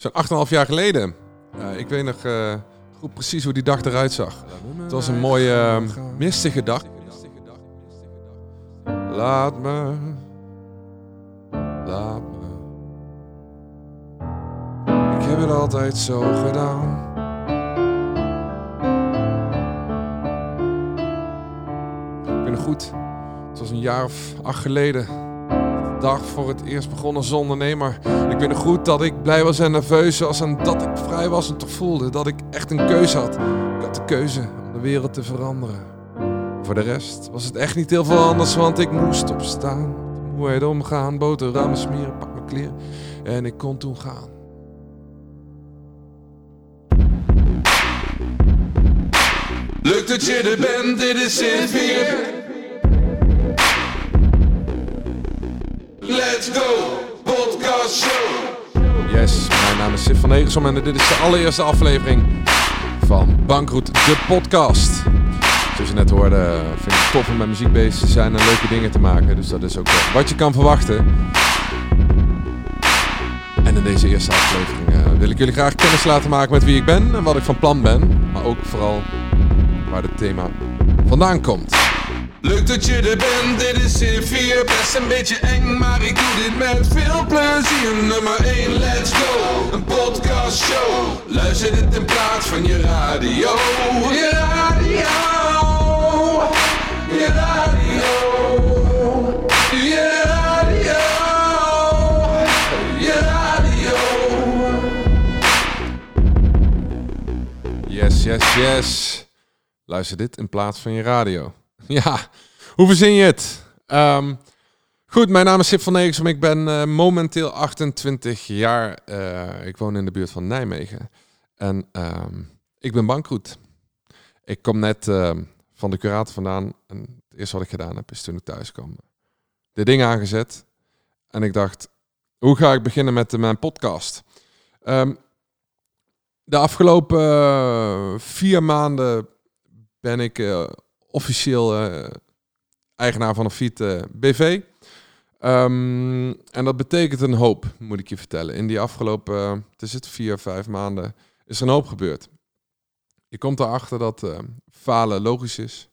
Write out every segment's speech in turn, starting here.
Zo'n 8,5 jaar geleden. Ik weet nog uh, goed precies hoe die dag eruit zag. Het was een mooie, uh, mistige dag. Laat me, laat me. Ik heb het altijd zo gedaan. Ik ben goed. Het was een jaar of acht geleden dag voor het eerst begonnen als ondernemer. Ik weet nog goed dat ik blij was en nerveus was en dat ik vrij was en toch voelde dat ik echt een keuze had. Ik had de keuze om de wereld te veranderen. Voor de rest was het echt niet heel veel anders, want ik moest opstaan. De moeheid omgaan, boterhammen smeren, pak mijn kleren en ik kon toen gaan. Lukt dat je er bent, dit is zin Let's go, podcast show. Yes, mijn naam is Sif van Egersom en dit is de allereerste aflevering van Bankroet, de podcast. Zoals je net hoorde, vind ik het tof om met muziek bezig te zijn en leuke dingen te maken. Dus dat is ook wat je kan verwachten. En in deze eerste aflevering uh, wil ik jullie graag kennis laten maken met wie ik ben en wat ik van plan ben. Maar ook vooral waar het thema vandaan komt. Leuk dat je er bent, dit is C4 Best een beetje eng, maar ik doe dit met veel plezier. Nummer 1, let's go, een podcast show. Luister dit in plaats van je radio. Je radio. Je radio. Je radio. Je radio. Yes, yes, yes. Luister dit in plaats van je radio Ja, hoe verzin je het? Um, goed, mijn naam is Sip van Negers. Ik ben uh, momenteel 28 jaar. Uh, ik woon in de buurt van Nijmegen. En um, ik ben bankroet. Ik kom net uh, van de curator vandaan. En het eerste wat ik gedaan heb, is toen ik thuis kwam, de dingen aangezet. En ik dacht, hoe ga ik beginnen met mijn podcast? De afgelopen vier maanden ben ik officieel uh, eigenaar van een fiet uh, BV. Um, en dat betekent een hoop, moet ik je vertellen. In die afgelopen, het is het vier, vijf maanden, is er een hoop gebeurd. Je komt erachter dat falen logisch is.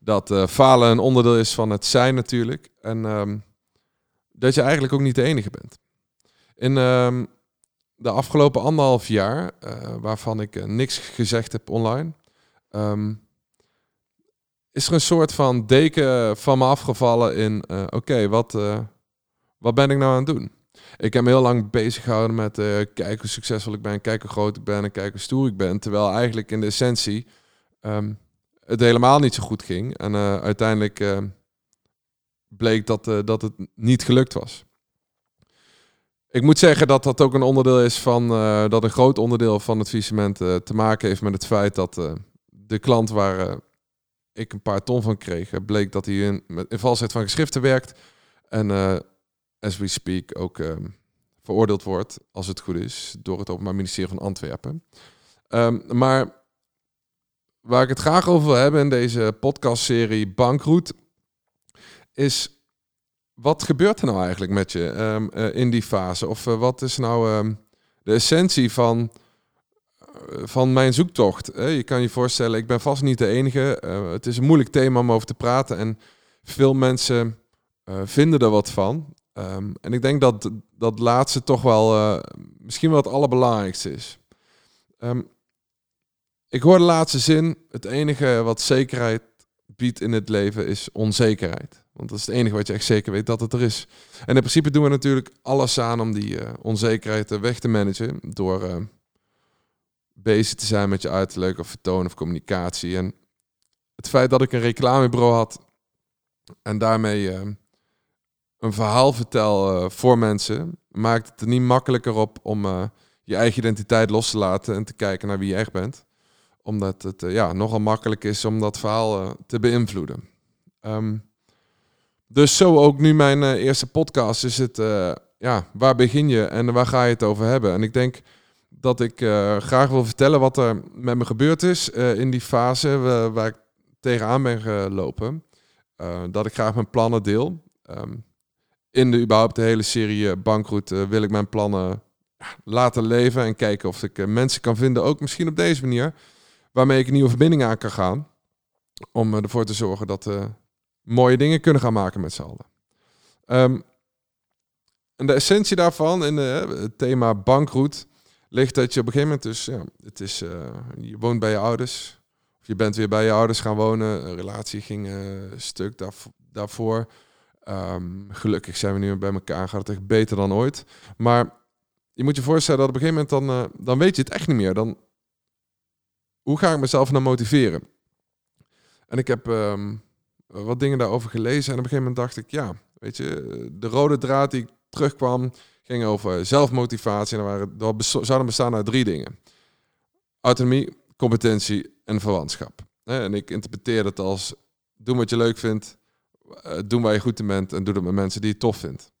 Dat falen een onderdeel is van het zijn natuurlijk. En um, dat je eigenlijk ook niet de enige bent. In um, de afgelopen anderhalf jaar, waarvan ik niks gezegd heb online, is er een soort van deken van me afgevallen in, uh, oké, wat, uh, wat ben ik nou aan het doen? Ik heb me heel lang bezig gehouden met kijken hoe succesvol ik ben, kijken hoe groot ik ben en hoe stoer ik ben. Terwijl eigenlijk in de essentie um, het helemaal niet zo goed ging. En uiteindelijk bleek dat, dat het niet gelukt was. Ik moet zeggen dat dat ook een onderdeel is van, dat een groot onderdeel van het faillissement te maken heeft met het feit dat de klant waar ik een paar ton van kreeg, bleek dat hij in, in valsheid van geschriften werkt. En uh, as we speak ook uh, veroordeeld wordt, als het goed is, door het Openbaar Ministerie van Antwerpen. Um, maar waar ik het graag over wil hebben in deze podcastserie Bankroet, is wat gebeurt er nou eigenlijk met je um, uh, in die fase? Of wat is nou de essentie van van mijn zoektocht. Je kan je voorstellen, ik ben vast niet de enige. Eh, het is een moeilijk thema om over te praten en veel mensen uh, vinden er wat van. Um, en ik denk dat dat laatste toch wel uh, misschien wel het allerbelangrijkste is. Um, ik hoor de laatste zin, het enige wat zekerheid biedt in het leven is onzekerheid. Want dat is het enige wat je echt zeker weet dat het er is. En in principe doen we natuurlijk alles aan om die onzekerheid weg te managen door bezig te zijn met je uiterlijk of vertoon of communicatie. En het feit dat ik een reclamebureau had en daarmee uh, een verhaal vertel uh, voor mensen, maakt het er niet makkelijker op om uh, je eigen identiteit los te laten en te kijken naar wie je echt bent. Omdat het ja, nogal makkelijk is om dat verhaal te beïnvloeden. Um, dus zo ook nu mijn eerste podcast is het, ja, waar begin je en waar ga je het over hebben? En ik denk dat ik uh, graag wil vertellen wat er met me gebeurd is uh, in die fase waar ik tegenaan ben gelopen. Uh, dat ik graag mijn plannen deel. Um, in de überhaupt de hele serie Bankroet wil ik mijn plannen laten leven en kijken of ik mensen kan vinden, ook misschien op deze manier, waarmee ik een nieuwe verbinding aan kan gaan. Om ervoor te zorgen dat we mooie dingen kunnen gaan maken met z'n allen. Ehm, en de essentie daarvan in het thema bankroet ligt dat je op een gegeven moment dus, ja, het is, je woont bij je ouders, of je bent weer bij je ouders gaan wonen, een relatie ging een stuk daarvoor. Ehm, gelukkig zijn we nu bij elkaar, gaat het echt beter dan ooit. Maar je moet je voorstellen dat op een gegeven moment dan, uh, dan weet je het echt niet meer. Dan, hoe ga ik mezelf nou motiveren? En ik heb um, wat dingen daarover gelezen en op een gegeven moment dacht ik, ja, weet je, de rode draad die terugkwam over zelfmotivatie. En waren, dat zouden bestaan uit drie dingen. Autonomie, competentie en verwantschap. En ik interpreteer het als, doe wat je leuk vindt, uh, doen waar je goed in bent en doe het met mensen die je tof vindt.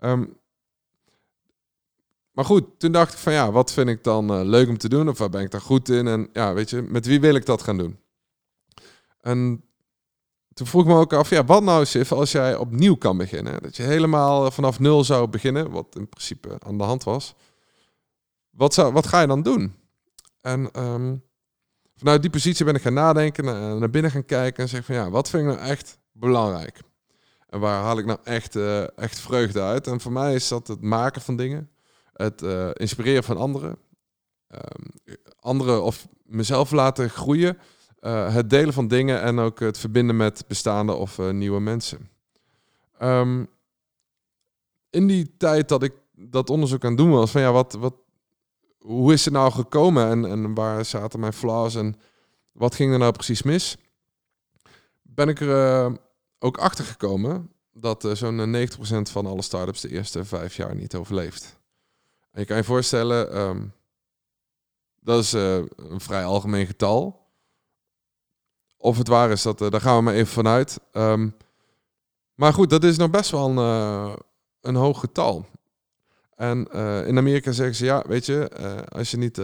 Um, maar goed, toen dacht ik van ja, wat vind ik dan uh, leuk om te doen of waar ben ik dan goed in en ja, weet je, met wie wil ik dat gaan doen? En toen vroeg me ook af, ja, wat nou Sif als jij opnieuw kan beginnen? Dat je helemaal vanaf nul zou beginnen, wat in principe aan de hand was. Wat, zou, wat ga je dan doen? En um, vanuit die positie ben ik gaan nadenken, naar, naar binnen gaan kijken en zeg van ja, wat vind ik nou echt belangrijk. En waar haal ik nou echt, uh, echt vreugde uit? En voor mij is dat het maken van dingen, het uh, inspireren van anderen, um, anderen of mezelf laten groeien, uh, het delen van dingen en ook het verbinden met bestaande of nieuwe mensen. Um, in die tijd dat ik dat onderzoek aan het doen was, van ja, wat, wat, hoe is het nou gekomen en, en waar zaten mijn flaws en wat ging er nou precies mis? Ben ik er ook achtergekomen dat uh, zo'n 90% van alle startups de eerste vijf jaar niet overleeft. Je kan je voorstellen, um, dat is een vrij algemeen getal. Of het waar is, dat, uh, daar gaan we maar even vanuit. Um, maar goed, dat is nog best wel een, een hoog getal. En in Amerika zeggen ze, ja, weet je, als je niet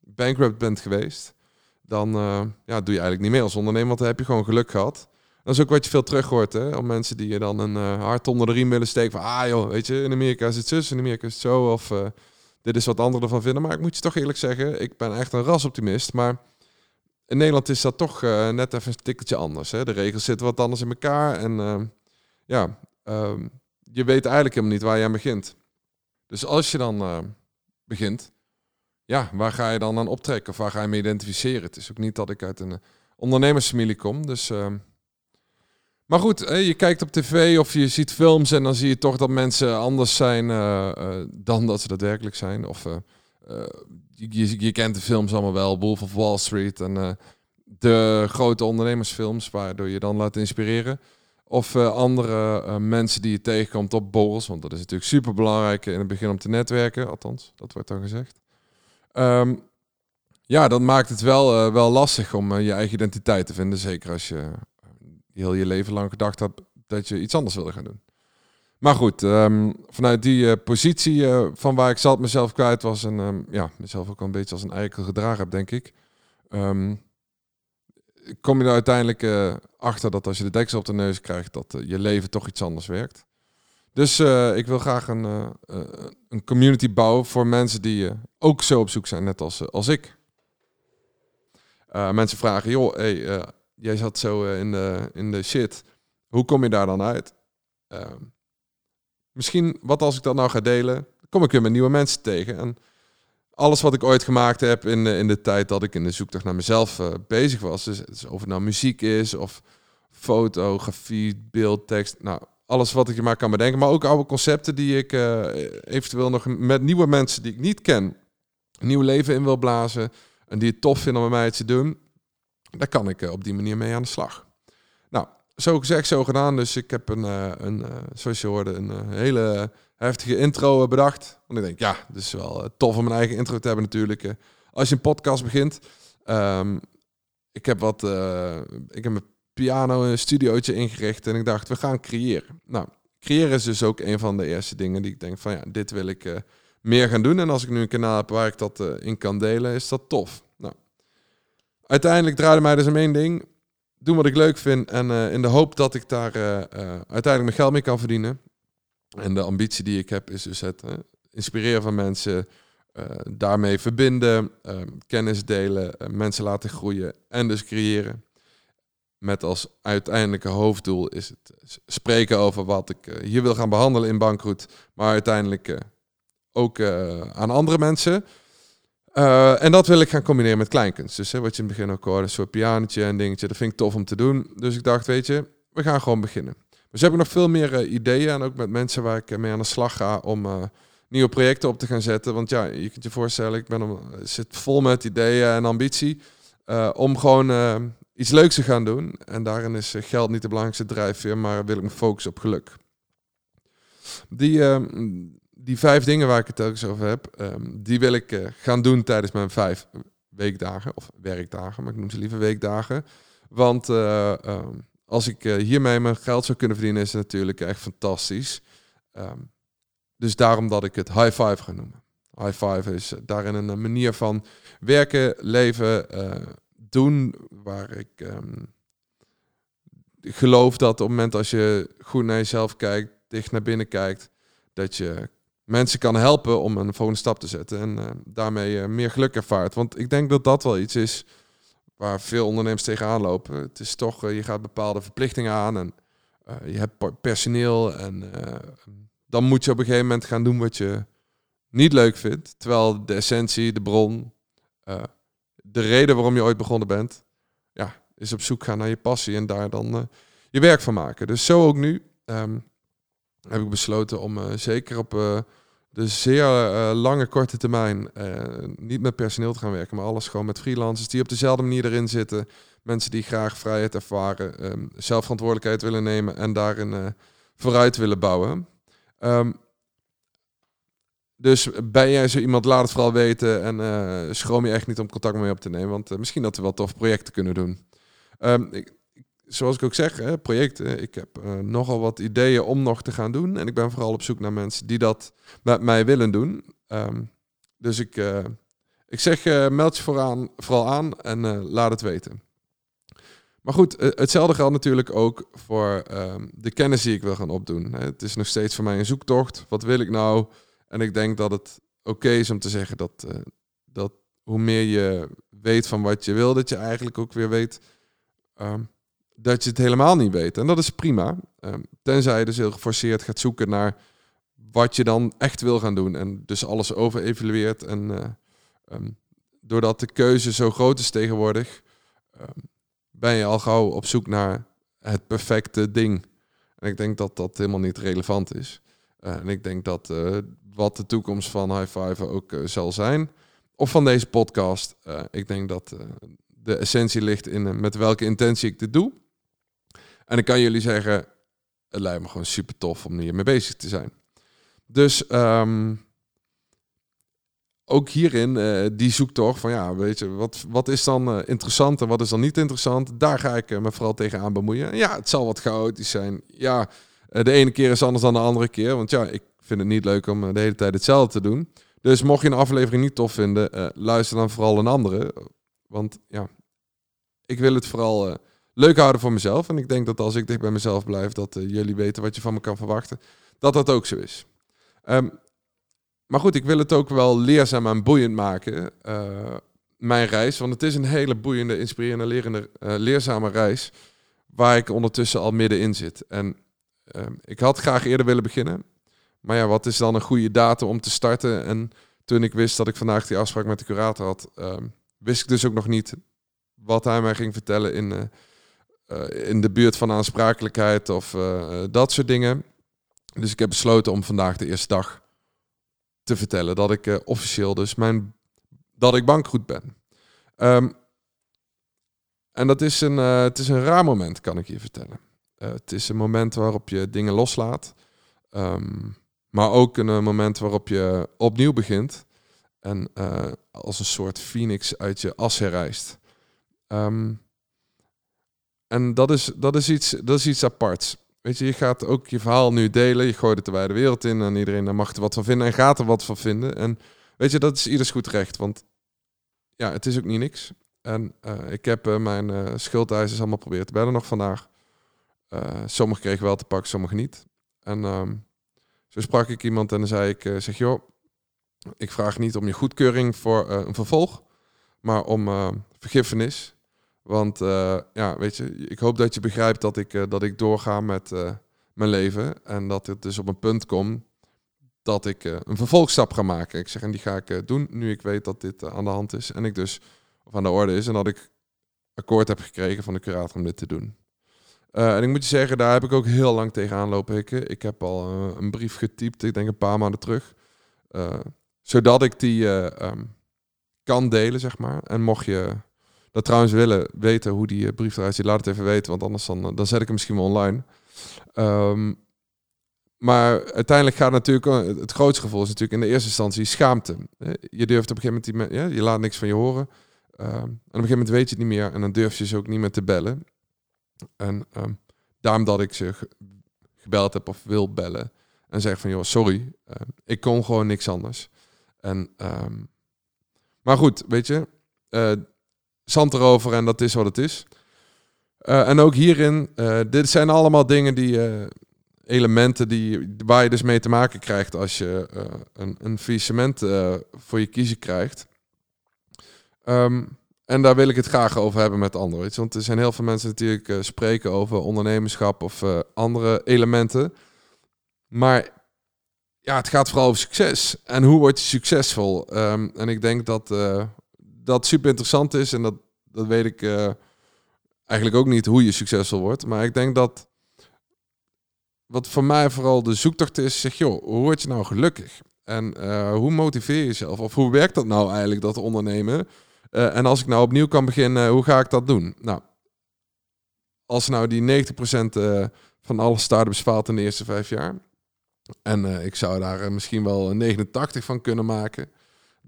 bankrupt bent geweest, dan ja, doe je eigenlijk niet meer als ondernemer, want dan heb je gewoon geluk gehad. Dat is ook wat je veel terug hoort, hè? Om mensen die je dan een hart onder de riem willen steken. Van, ah joh, weet je, in Amerika is het zus, in Amerika is het zo. Of dit is wat anderen ervan vinden. Maar ik moet je toch eerlijk zeggen, ik ben echt een rasoptimist. Maar in Nederland is dat toch uh, net even een tikkeltje anders. Hè? De regels zitten wat anders in elkaar. En ja, ehm, je weet eigenlijk helemaal niet waar je aan begint. Dus als je dan begint, ja, waar ga je dan aan optrekken? Of waar ga je mee identificeren? Het is ook niet dat ik uit een ondernemersfamilie kom. Dus ehm, maar goed, je kijkt op tv of je ziet films en dan zie je toch dat mensen anders zijn uh, dan dat ze daadwerkelijk zijn. Of je, je, kent de films allemaal wel, Wolf of Wall Street en de grote ondernemersfilms waardoor je dan laat inspireren. Of andere mensen die je tegenkomt op borrels, want dat is natuurlijk super belangrijk in het begin om te netwerken, althans, dat wordt dan gezegd. Um, ja, dat maakt het wel, wel lastig om je eigen identiteit te vinden, zeker als je heel je leven lang gedacht hebt dat je iets anders wilde gaan doen. Maar goed, um, vanuit die uh, positie uh, van waar ik zat mezelf kwijt was en um, ja, mezelf ook al een beetje als een eikel gedragen heb, denk ik. Um, kom je er uiteindelijk uh, achter dat als je de deksel op de neus krijgt, dat je leven toch iets anders werkt. Dus ik wil graag een, een community bouwen voor mensen die ook zo op zoek zijn, net als, als ik. mensen vragen, joh, hey, jij zat zo in, de, in de shit. Hoe kom je daar dan uit? Misschien, wat als ik dat nou ga delen, kom ik weer met nieuwe mensen tegen. En alles wat ik ooit gemaakt heb in de, in de tijd dat ik in de zoektocht naar mezelf uh, bezig was. Dus, dus, of het nou muziek is of fotografie, beeld, tekst. Nou, alles wat ik je maar kan bedenken. Maar ook oude concepten die ik uh, eventueel nog met nieuwe mensen die ik niet ken, nieuw leven in wil blazen. En die het tof vinden om met mij te doen daar kan ik eh, op die manier mee aan de slag. Nou, zo gezegd, zo gedaan. Dus ik heb een, eh, een eh, zoals je hoorde, een hele heftige intro bedacht. Want ik denk, ja, het is wel tof om een eigen intro te hebben natuurlijk. als je een podcast begint. Um, ik heb wat, ik heb mijn piano een studiootje ingericht en ik dacht, we gaan creëren. Nou, creëren is dus ook een van de eerste dingen die ik denk van, ja, dit wil ik meer gaan doen. En als ik nu een kanaal heb waar ik dat in kan delen, is dat tof uiteindelijk draaide mij dus om één ding. Doen wat ik leuk vind. En uh, in de hoop dat ik daar uh, uh, uiteindelijk mijn geld mee kan verdienen. En de ambitie die ik heb is dus het inspireren van mensen, daarmee verbinden, kennis delen, mensen laten groeien en dus creëren. Met als uiteindelijke hoofddoel is het spreken over wat ik hier wil gaan behandelen in Bankroet, maar uiteindelijk ook aan andere mensen. Uh, en dat wil ik gaan combineren met kleinkunst. Dus hè, wat je in het begin ook hoorde, een soort pianotje en dingetje. Dat vind ik tof om te doen. Dus ik dacht, weet je, we gaan gewoon beginnen. Dus heb ik nog veel meer uh, ideeën en ook met mensen waar ik mee aan de slag ga om nieuwe projecten op te gaan zetten. Want ja, je kunt je voorstellen, ik ben om, zit vol met ideeën en ambitie om gewoon iets leuks te gaan doen. En daarin is geld niet de belangrijkste drijfveer, maar wil ik me focussen op geluk. Die, die vijf dingen waar ik het telkens over heb, ehm, die wil ik uh, gaan doen tijdens mijn vijf weekdagen of werkdagen, maar ik noem ze liever weekdagen. Want uh, um, als ik uh, hiermee mijn geld zou kunnen verdienen, is het natuurlijk echt fantastisch. Um, dus daarom dat ik het high five ga noemen. High five is daarin een manier van werken, leven, doen, waar ik geloof dat op het moment als je goed naar jezelf kijkt, dicht naar binnen kijkt, dat je mensen kan helpen om een volgende stap te zetten en uh, daarmee uh, meer geluk ervaart. Want ik denk dat dat wel iets is waar veel ondernemers tegenaan lopen. Het is toch, uh, je gaat bepaalde verplichtingen aan en je hebt personeel en dan moet je op een gegeven moment gaan doen wat je niet leuk vindt. Terwijl de essentie, de bron, de reden waarom je ooit begonnen bent, ja, is op zoek gaan naar je passie en daar dan je werk van maken. Dus zo ook nu. Um, heb ik besloten om uh, zeker op uh, de zeer uh, lange korte termijn niet met personeel te gaan werken, maar alles gewoon met freelancers die op dezelfde manier erin zitten. Mensen die graag vrijheid ervaren, um, zelfverantwoordelijkheid willen nemen en daarin vooruit willen bouwen. Um, dus ben jij zo iemand, laat het vooral weten en schroom je echt niet om contact mee op te nemen, want misschien dat we wel tof projecten kunnen doen. Ik, zoals ik ook zeg, projecten. Ik heb uh, nogal wat ideeën om nog te gaan doen. En ik ben vooral op zoek naar mensen die dat met mij willen doen. Um, dus ik, uh, ik zeg, uh, meld je vooraan, vooral aan en laat het weten. Maar goed, hetzelfde geldt natuurlijk ook voor um, de kennis die ik wil gaan opdoen. Het is nog steeds voor mij een zoektocht. Wat wil ik nou? En ik denk dat het oké is om te zeggen dat, dat hoe meer je weet van wat je wil, dat je eigenlijk ook weer weet um, dat je het helemaal niet weet. En dat is prima. Um, tenzij je dus heel geforceerd gaat zoeken naar wat je dan echt wil gaan doen. En dus alles over evalueert. En uh, um, doordat de keuze zo groot is tegenwoordig, um, ben je al gauw op zoek naar het perfecte ding. En ik denk dat dat helemaal niet relevant is. Uh, en ik denk dat uh, wat de toekomst van High Five ook zal zijn, of van deze podcast, ik denk dat de essentie ligt in met welke intentie ik dit doe. En ik kan jullie zeggen, het lijkt me gewoon super tof om hiermee bezig te zijn. Dus um, ook hierin, uh, die zoektocht van ja, weet je, wat, wat is dan uh, interessant en wat is dan niet interessant? Daar ga ik uh, me vooral tegenaan bemoeien. En ja, het zal wat chaotisch zijn. Ja, de ene keer is anders dan de andere keer. Want ja, ik vind het niet leuk om de hele tijd hetzelfde te doen. Dus mocht je een aflevering niet tof vinden, luister dan vooral een andere. Want ja, ik wil het vooral leuk houden voor mezelf. En ik denk dat als ik dicht bij mezelf blijf, dat uh, jullie weten wat je van me kan verwachten. Dat dat ook zo is. Um, maar goed, ik wil het ook wel leerzaam en boeiend maken. Uh, mijn reis. Want het is een hele boeiende, inspirerende, lerende, uh, leerzame reis. Waar ik ondertussen al middenin zit. En um, ik had graag eerder willen beginnen. Maar ja, wat is dan een goede datum om te starten? En toen ik wist dat ik vandaag die afspraak met de curator had, um, wist ik dus ook nog niet wat hij mij ging vertellen in uh, in de buurt van aansprakelijkheid of uh, dat soort dingen. Dus ik heb besloten om vandaag de eerste dag te vertellen dat ik uh, officieel dus mijn dat ik bankroet ben. Um, en dat is een, het is een raar moment, kan ik je vertellen. het is een moment waarop je dingen loslaat. Um, maar ook een moment waarop je opnieuw begint. En als een soort phoenix uit je as herrijst. Um, en dat is, dat, is iets, dat is iets aparts. Weet je, je gaat ook je verhaal nu delen. Je gooit het de wijde wereld in en iedereen daar mag er wat van vinden en gaat er wat van vinden. En weet je, dat is ieders goed recht. Want ja, het is ook niet niks. En uh, ik heb uh, mijn uh, schuldeisers allemaal proberen te bellen nog vandaag. sommigen kregen wel te pakken, sommigen niet. En um, zo sprak ik iemand en dan zei ik, zeg joh, Ik vraag niet om je goedkeuring voor een vervolg, maar om vergiffenis. Want ja, weet je, ik hoop dat je begrijpt dat ik, dat ik doorga met mijn leven. En dat het dus op een punt komt dat ik een vervolgstap ga maken. Ik zeg, en die ga ik doen nu ik weet dat dit aan de hand is. En ik dus, of aan de orde is. En dat ik akkoord heb gekregen van de curator om dit te doen. En ik moet je zeggen, daar heb ik ook heel lang tegenaan lopen hikken. Ik heb al een brief getypt, ik denk een paar maanden terug. Zodat ik die um, kan delen, zeg maar. En mocht je dat trouwens willen weten hoe die brief eruit ziet, laat het even weten. Want anders dan, dan zet ik hem misschien wel online. Um, maar uiteindelijk gaat natuurlijk, het grootste gevoel is natuurlijk in de eerste instantie schaamte. Je durft op een gegeven moment, die, je laat niks van je horen. Um, en op een gegeven moment weet je het niet meer en dan durf je ze ook niet meer te bellen. En um, daarom dat ik ze gebeld heb of wil bellen en zeg van joh, sorry, ik kon gewoon niks anders. En, maar goed, weet je, zand erover en dat is wat het is. Uh, en ook hierin, uh, dit zijn allemaal dingen die elementen die, waar je dus mee te maken krijgt als je een, een faillissement voor je kiezen krijgt. Um, en daar wil ik het graag over hebben met anderen. Want er zijn heel veel mensen natuurlijk spreken over ondernemerschap of andere elementen. Maar ja, het gaat vooral over succes. En hoe word je succesvol? Um, en ik denk dat dat super interessant is. En dat, dat weet ik eigenlijk ook niet hoe je succesvol wordt. Maar ik denk dat wat voor mij vooral de zoektocht is, zeg joh, hoe word je nou gelukkig? En hoe motiveer je jezelf? Of hoe werkt dat nou eigenlijk, dat ondernemen? Uh, en als ik nou opnieuw kan beginnen, hoe ga ik dat doen? Nou, als nou die 90% uh, eh, van alle start-ups faalt in de eerste vijf jaar. En ik zou daar misschien wel een 89 van kunnen maken.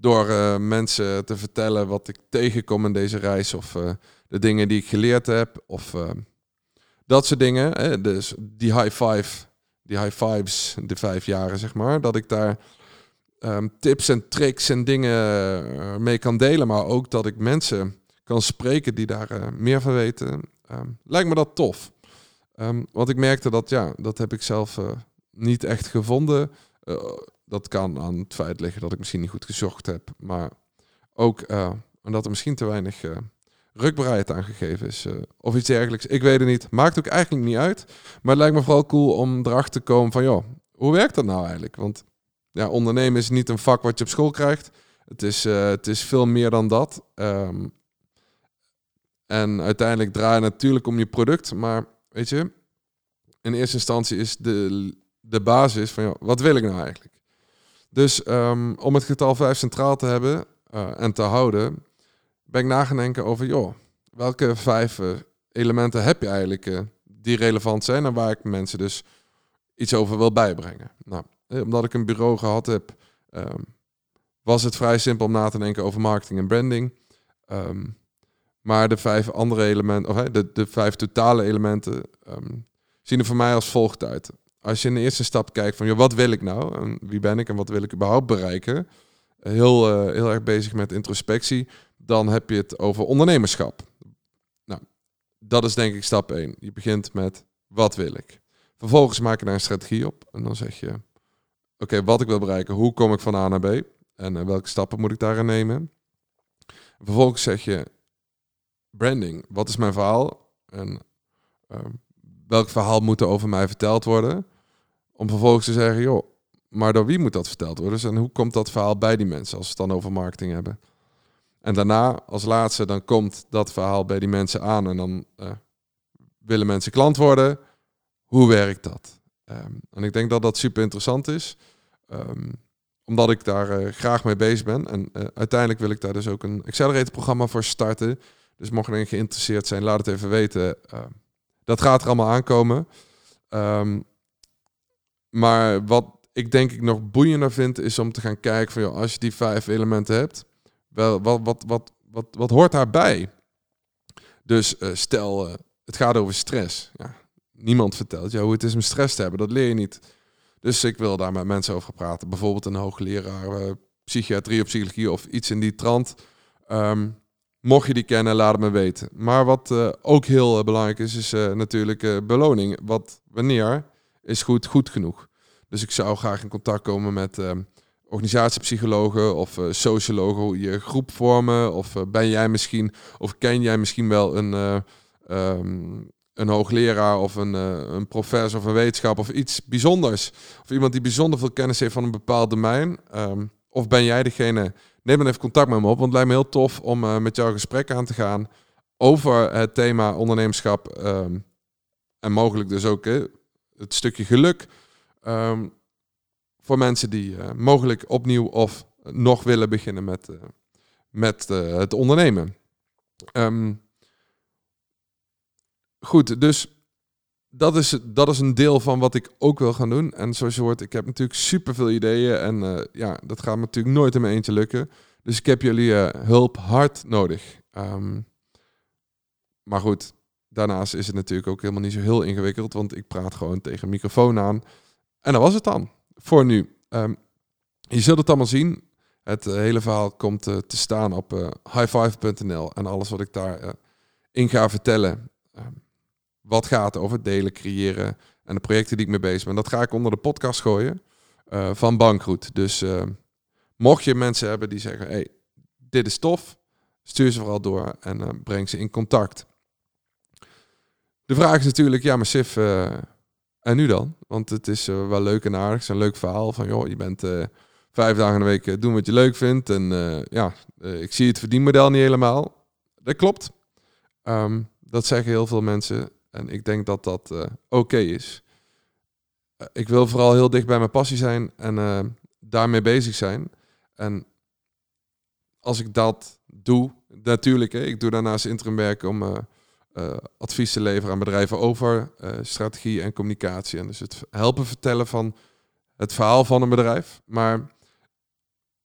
Door mensen te vertellen wat ik tegenkom in deze reis. Of de dingen die ik geleerd heb. Of dat soort dingen. Hè? Dus die high five. Die high fives, de vijf jaren zeg maar. Dat ik daar um, tips en tricks en dingen mee kan delen. Maar ook dat ik mensen kan spreken die daar meer van weten. Um, lijkt me dat tof. Um, want ik merkte dat, ja, dat heb ik zelf niet echt gevonden. Dat kan aan het feit liggen dat ik misschien niet goed gezocht heb. Maar ook omdat er misschien te weinig rukbaarheid aangegeven is. of iets dergelijks. Ik weet het niet. Maakt ook eigenlijk niet uit. Maar het lijkt me vooral cool om erachter te komen van... joh, hoe werkt dat nou eigenlijk? Want ja, ondernemen is niet een vak wat je op school krijgt. Het is, het is veel meer dan dat. Um, en uiteindelijk draai je natuurlijk om je product. Maar weet je, in eerste instantie is de, de basis van, wat wil ik nou eigenlijk? Dus um, om het getal 5 centraal te hebben uh, en te houden, ben ik na gaan denken over, joh, welke vijf uh, elementen heb je eigenlijk die relevant zijn en waar ik mensen dus iets over wil bijbrengen. Nou, eh, omdat ik een bureau gehad heb, um, was het vrij simpel om na te denken over marketing en branding. Um, maar de vijf andere elementen, of de, de vijf totale elementen, zien er voor mij als volgt uit. Als je in de eerste stap kijkt van, joh, wat wil ik nou? En wie ben ik en wat wil ik überhaupt bereiken? Heel, uh, heel erg bezig met introspectie. Dan heb je het over ondernemerschap. Nou, dat is denk ik stap 1. Je begint met, wat wil ik? Vervolgens maak je daar een strategie op. En dan zeg je, oké, wat ik wil bereiken, hoe kom ik van A naar B en uh, welke stappen moet ik daarin nemen. Vervolgens zeg je branding, wat is mijn verhaal en uh, welk verhaal moet er over mij verteld worden, om vervolgens te zeggen, joh, maar door wie moet dat verteld worden dus en hoe komt dat verhaal bij die mensen als we het dan over marketing hebben. En daarna, als laatste, dan komt dat verhaal bij die mensen aan en dan uh, willen mensen klant worden. Hoe werkt dat? Um, en ik denk dat dat super interessant is. Um, omdat ik daar uh, graag mee bezig ben. En uh, uiteindelijk wil ik daar dus ook een accelerator programma voor starten. Dus mocht je geïnteresseerd zijn, laat het even weten. Dat gaat er allemaal aankomen. Um, maar wat ik denk ik nog boeiender vind, is om te gaan kijken van joh, als je die vijf elementen hebt, wel, wat, wat, wat, wat, wat hoort daarbij? Dus stel, het gaat over stress. Ja, niemand vertelt jou hoe het is om stress te hebben. Dat leer je niet. Dus ik wil daar met mensen over praten. Bijvoorbeeld een hoogleraar uh, psychiatrie of psychologie of iets in die trant. Um, mocht je die kennen, laat het me weten. Maar wat uh, ook heel uh, belangrijk is, is natuurlijk beloning. Wat wanneer is goed, goed genoeg. Dus ik zou graag in contact komen met ehm, organisatiepsychologen of uh, sociologen hoe je groep vormen? Of ben jij misschien, of ken jij misschien wel een, um, een hoogleraar of een, een professor of een wetenschap of iets bijzonders? Of iemand die bijzonder veel kennis heeft van een bepaald domein? Ehm, of ben jij degene? Neem dan even contact met me op, want het lijkt me heel tof om met jou een gesprek aan te gaan over het thema ondernemerschap. Ehm, en mogelijk dus ook het stukje geluk. Ehm, voor mensen die uh, mogelijk opnieuw of nog willen beginnen met, uh, met het ondernemen. Um, goed, dus dat is, dat is een deel van wat ik ook wil gaan doen. En zoals je hoort, ik heb natuurlijk super veel ideeën. En ja, dat gaat me natuurlijk nooit in mijn eentje lukken. Dus ik heb jullie hulp hard nodig. Um, maar goed, daarnaast is het natuurlijk ook helemaal niet zo heel ingewikkeld, want ik praat gewoon tegen microfoon aan. En dat was het dan voor nu. Um, je zult het allemaal zien. Het uh, hele verhaal komt te staan op highfive.nl en alles wat ik daar in ga vertellen. Um, wat gaat over delen, creëren en de projecten die ik mee bezig ben. Dat ga ik onder de podcast gooien van Bankroet. Dus mocht je mensen hebben die zeggen, hey, dit is tof, stuur ze vooral door en breng ze in contact. De vraag is natuurlijk, ja, maar Sif, en nu dan? Want het is wel leuk en aardig. Het is een leuk verhaal van, joh, je bent vijf dagen in de week doen wat je leuk vindt. En ja, ik zie het verdienmodel niet helemaal. Dat klopt. Um, dat zeggen heel veel mensen. En ik denk dat dat oké okay is. ik wil vooral heel dicht bij mijn passie zijn en daarmee bezig zijn. En als ik dat doe, natuurlijk, hè, ik doe daarnaast interim werk om uh, advies te leveren aan bedrijven over strategie en communicatie. En dus het helpen vertellen van het verhaal van een bedrijf. Maar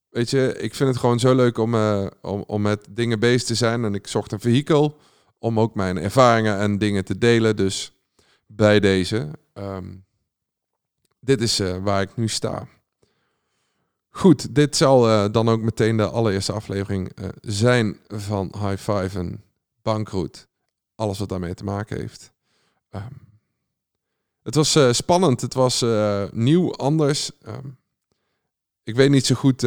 weet je, ik vind het gewoon zo leuk om, om, om met dingen bezig te zijn. En ik zocht een vehikel om ook mijn ervaringen en dingen te delen. Dus bij deze. Um, dit is waar ik nu sta. Goed, dit zal dan ook meteen de allereerste aflevering zijn van High Five en Bankroet alles wat daarmee te maken heeft. Um, het was spannend, het was nieuw, anders. Um, ik weet niet zo goed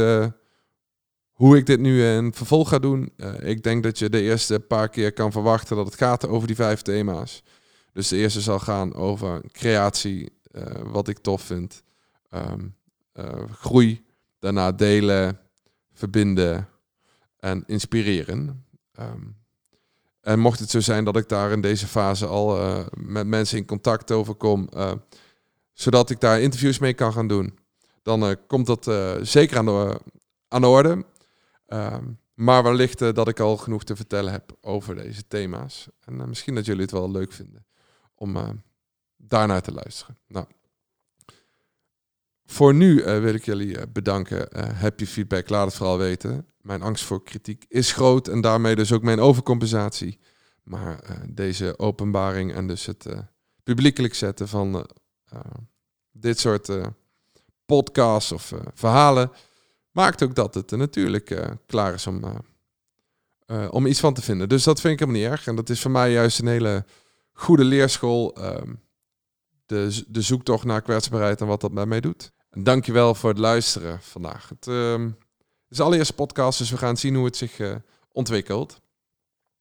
hoe ik dit nu in vervolg ga doen. ik denk dat je de eerste paar keer kan verwachten dat het gaat over die vijf thema's. Dus de eerste zal gaan over creatie, wat ik tof vind. Um, groei, daarna delen, verbinden en inspireren. Um, en mocht het zo zijn dat ik daar in deze fase al met mensen in contact over kom, zodat ik daar interviews mee kan gaan doen, dan komt dat zeker aan de, aan de orde. Ehm, maar wellicht dat ik al genoeg te vertellen heb over deze thema's. En misschien dat jullie het wel leuk vinden om daarnaar te luisteren. Nou, voor nu wil ik jullie bedanken. heb je feedback? Laat het vooral weten. Mijn angst voor kritiek is groot en daarmee dus ook mijn overcompensatie. Maar deze openbaring en dus het publiekelijk zetten van dit soort podcasts of verhalen maakt ook dat het natuurlijk klaar is om, om iets van te vinden. Dus dat vind ik helemaal niet erg. En dat is voor mij juist een hele goede leerschool. Ehm, de, de zoektocht naar kwetsbaarheid en wat dat met mij doet. En dankjewel voor het luisteren vandaag. Het, ehm, het is de allereerste podcast, dus we gaan zien hoe het zich ontwikkelt.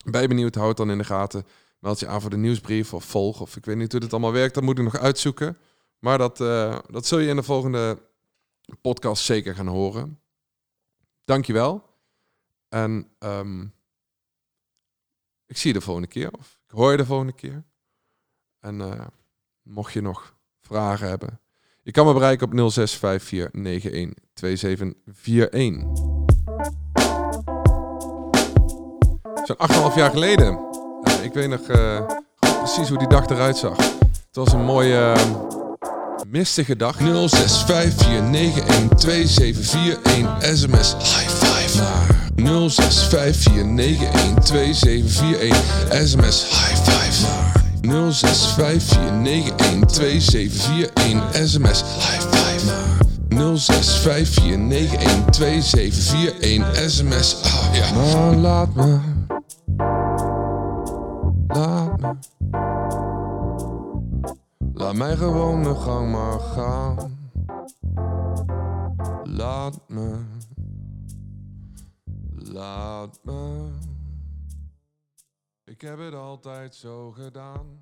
Ben je benieuwd, houd dan in de gaten. Meld je aan voor de nieuwsbrief of volg. Of ik weet niet hoe dit allemaal werkt, dat moet ik nog uitzoeken. Maar dat, dat zul je in de volgende podcast zeker gaan horen. Dankjewel. En um, ik zie je de volgende keer. Of ik hoor je de volgende keer. En uh, mocht je nog vragen hebben, je kan me bereiken op 0654912741. Zo'n 8,5 jaar geleden. Ik weet nog uh, precies hoe die dag eruit zag. Het was een mooie uh, mistige dag. 0654912741 SMS High Five. Naar 0654912741 SMS High Five. Naar 0654912741 SMS High five. 0654912741 SMS oh, ja. Maar laat me. Laat me Laat mij gewoon mijn gang maar gaan Laat me. Laat me. Ik heb het altijd zo gedaan.